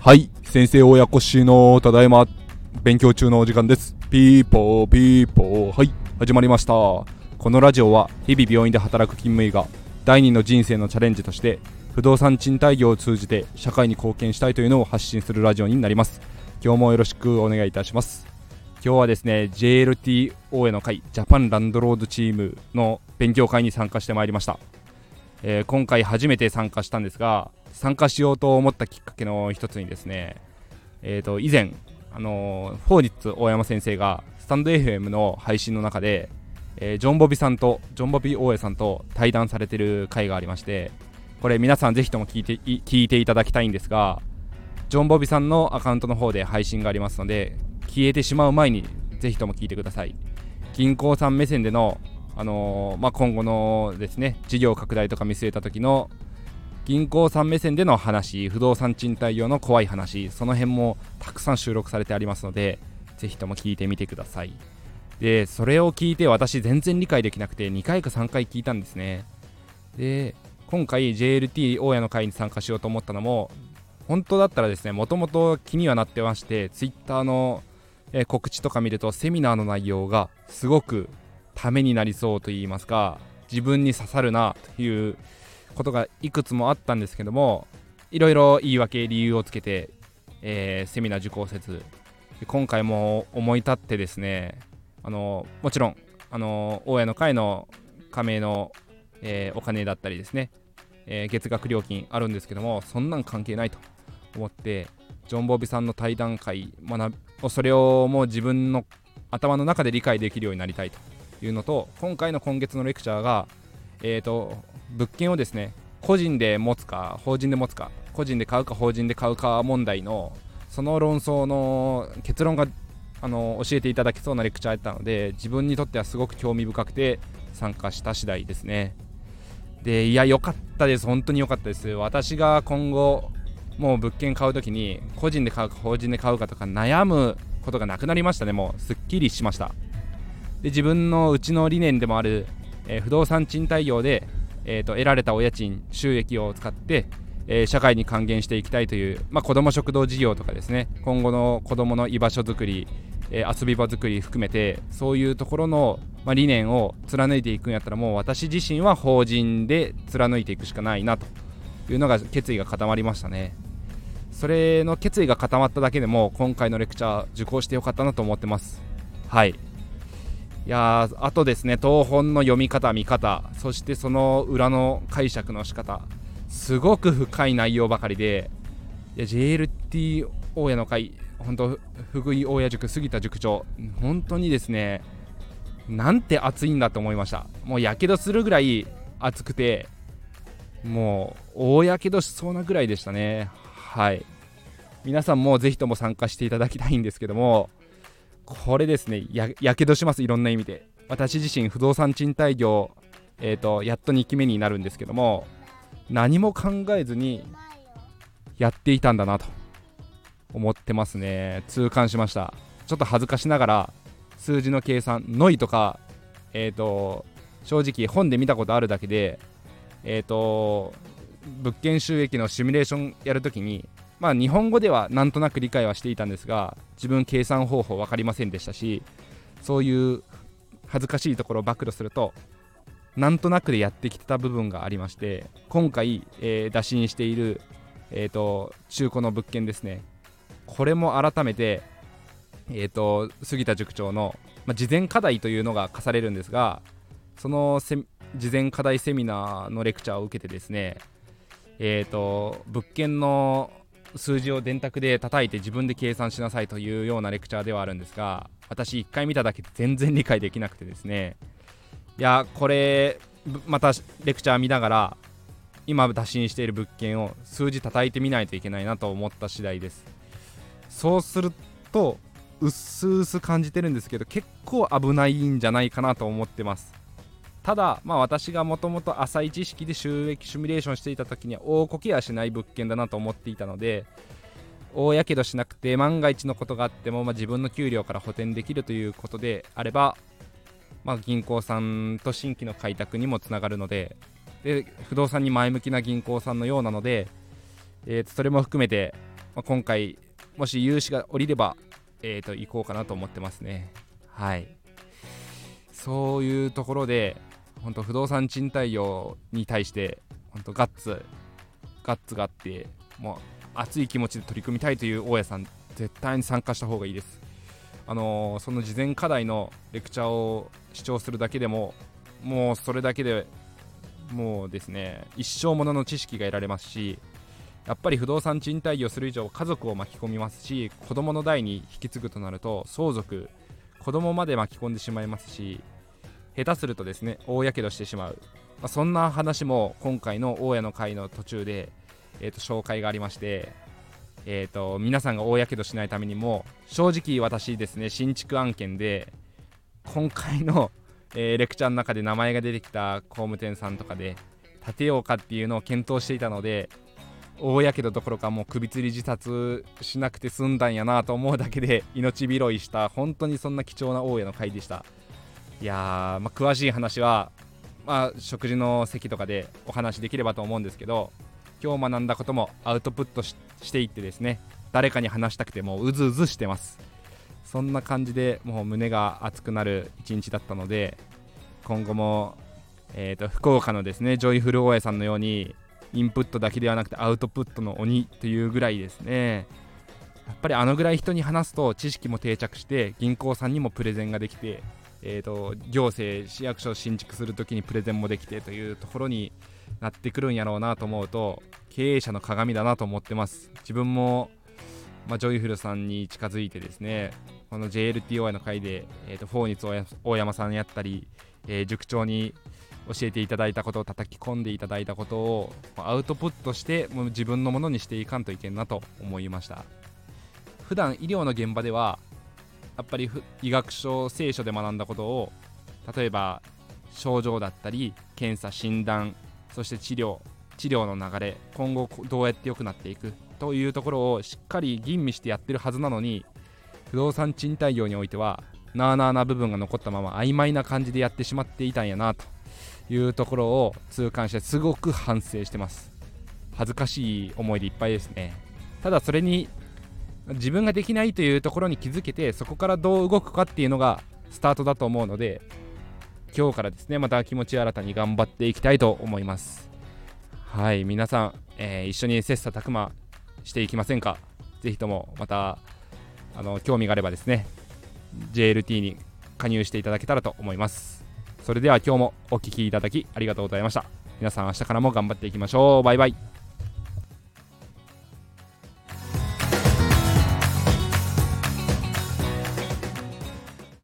はい先生親子しのただいま勉強中のお時間です。ピーポーピーポー。はい始まりました。このラジオは日々病院で働く勤務医が第二の人生のチャレンジとして不動産賃貸業を通じて社会に貢献したいというのを発信するラジオになります。今日もよろしくお願いいたします。今日はですね JLTO への会 Japan Landlord Team の勉強会に参加してまいりました、えー、今回初めて参加したんですが参加しようと思ったきっかけの一つにですねえーと以前あの、フォーニッツ大山先生がスタンド FM の配信の中で、えー、ジョン・ボビさんとジョン・ボビ大江さんと対談されてる回がありましてこれ皆さんぜひとも聞いて聞いていただきたいんですがジョン・ボビさんのアカウントの方で配信がありますので消えてしまう前にぜひとも聞いてください。銀行さん目線での、あのー、まあ、今後のですね事業拡大とか見据えた時の銀行さん目線での話不動産賃貸用の怖い話その辺もたくさん収録されてありますのでぜひとも聞いてみてください。でそれを聞いて私全然理解できなくて2回か3回聞いたんですね。で今回 JLT 大家の会に参加しようと思ったのも本当だったらですねもともと気にはなってまして Twitter の、告知とか見るとセミナーの内容がすごくためになりそうと言いますか自分に刺さるなということがいくつもあったんですけどもいろいろ言い訳理由をつけて、えー、セミナー受講せず今回も思い立ってですねあのもちろんあの大家の会の加盟の、えー、お金だったりですね、えー、月額料金あるんですけどもそんなん関係ないと思ってジョン・ボビさんの対談会学それをもう自分の頭の中で理解できるようになりたいと。いうのと今回の今月のレクチャーが、えーと、物件をですね個人で持つか法人で持つか個人で買うか法人で買うか問題のその論争の結論があの教えていただけそうなレクチャーやったので自分にとってはすごく興味深くて参加した次第ですね。でいや良かったです。本当に良かったです。私が今後もう物件買う時に個人で買うか法人で買うかとか悩むことがなくなりましたね。もうすっきりしました。で自分のうちの理念でもある、えー、不動産賃貸業で、えーと、得られたお家賃収益を使って、えー、社会に還元していきたいという、まあ、子ども食堂事業とかですね。今後の子どもの居場所づくり、えー、遊び場づくり含めてそういうところの、まあ、理念を貫いていくんやったらもう私自身は法人で貫いていくしかないなというのが決意が固まりましたね。それの決意が固まっただけでも今回のレクチャー受講してよかったなと思ってます。はい。いやあとですね東本の読み方見方そしてその裏の解釈の仕方すごく深い内容ばかりでいや JLT 大家の会本当福井大家塾杉田塾長本当にですねなんて熱いんだと思いました。もうやけどするぐらい熱くてもう大やけどしそうなぐらいでしたね。はい。皆さんもぜひとも参加していただきたいんですけどもこれですねややけどしますいろんな意味で。私自身不動産賃貸業えーと、やっと2期目になるんですけども何も考えずにやっていたんだなと思ってますね。痛感しました。ちょっと恥ずかしながら数字の計算ノイとかえっ、ー、と正直本で見たことあるだけでえっ、ー、と物件収益のシミュレーションやるときに、まあ、日本語ではなんとなく理解はしていたんですが自分計算方法分かりませんでしたしそういう恥ずかしいところを暴露するとなんとなくでやってきてた部分がありまして今回、えー、打診している、えーと、中古の物件ですね。これも改めて、えーと、杉田塾長の、まあ、事前課題というのが課されるんですがその事前課題セミナーのレクチャーを受けてですねえーと、物件の数字を電卓で叩いて自分で計算しなさいというようなレクチャーではあるんですが私1回見ただけで全然理解できなくてですね。いやこれまたレクチャー見ながら今打診している物件を数字叩いてみないといけないなと思った次第です。そうするとうっすうす感じてるんですけど結構危ないんじゃないかなと思ってます。ただ、まあ、私がもともと浅い知識で収益シミュレーションしていた時には大こけやしない物件だなと思っていたので大やけどしなくて万が一のことがあっても、まあ、自分の給料から補填できるということであればまあ、銀行さんと新規の開拓にもつながるのでで不動産に前向きな銀行さんのようなので、えー、とそれも含めて、まあ、今回もし融資が下りれば、えー、と行こうかなと思ってますね。はい。そういうところで本当不動産賃貸業に対して本当ガッツガッツがあってもう熱い気持ちで取り組みたいという大家さん絶対に参加した方がいいです。あのー、その事前課題のレクチャーを視聴するだけでももうそれだけでもうですね一生ものの知識が得られますしやっぱり不動産賃貸業する以上家族を巻き込みますし子供の代に引き継ぐとなると相続子供まで巻き込んでしまいますし下手するとですね大やけどしてしまう、まあ、そんな話も今回の大家の会の途中で、えー、と紹介がありましてえーと、皆さんが大やけどしないためにも正直私ですね新築案件で今回の、えー、レクチャーの中で名前が出てきた工務店さんとかで建てようかっていうのを検討していたので大やけどどころかもう首吊り自殺しなくて済んだんやなと思うだけで命拾いした本当にそんな貴重な大家の回でした。いやー、まあ、詳しい話は、まあ、食事の席とかでお話できればと思うんですけど今日学んだこともアウトプットしていってですね誰かに話したくてもううずうずしてます。そんな感じでもう胸が熱くなる一日だったので今後も、えーと、福岡のですねジョイフル大家さんのようにインプットだけではなくてアウトプットの鬼というぐらいですね。やっぱりあのぐらい人に話すと知識も定着して銀行さんにもプレゼンができて、えーと行政市役所を新築するときにプレゼンもできてというところになってくるんやろうなと思うと経営者の鏡だなと思ってます。自分も、まあ、ジョイフルさんに近づいてですねこの JLTOI の回で、えーと、フォーニツ大山さんやったり、えー、塾長に教えていただいたことを叩き込んでいただいたことをアウトプットしてもう自分のものにしていかんといけんなと思いました。普段医療の現場ではやっぱり医学書成書で学んだことを例えば症状だったり検査診断そして治療治療の流れ今後どうやって良くなっていくというところをしっかり吟味してやってるはずなのに不動産賃貸業においてはなあなあな部分が残ったまま曖昧な感じでやってしまっていたんやなというところを痛感してすごく反省してます。恥ずかしい思いでいっぱいですね。ただそれに自分ができないというところに気づけてそこからどう動くかっていうのがスタートだと思うので今日からですねまた気持ち新たに頑張っていきたいと思います。はい皆さん、えー、一緒に切磋琢磨していきませんか？ぜひともまたあの興味があればですね JLT に加入していただけたらと思います。それでは今日もお聴きいただきありがとうございました。皆さん明日からも頑張っていきましょう。バイバイ。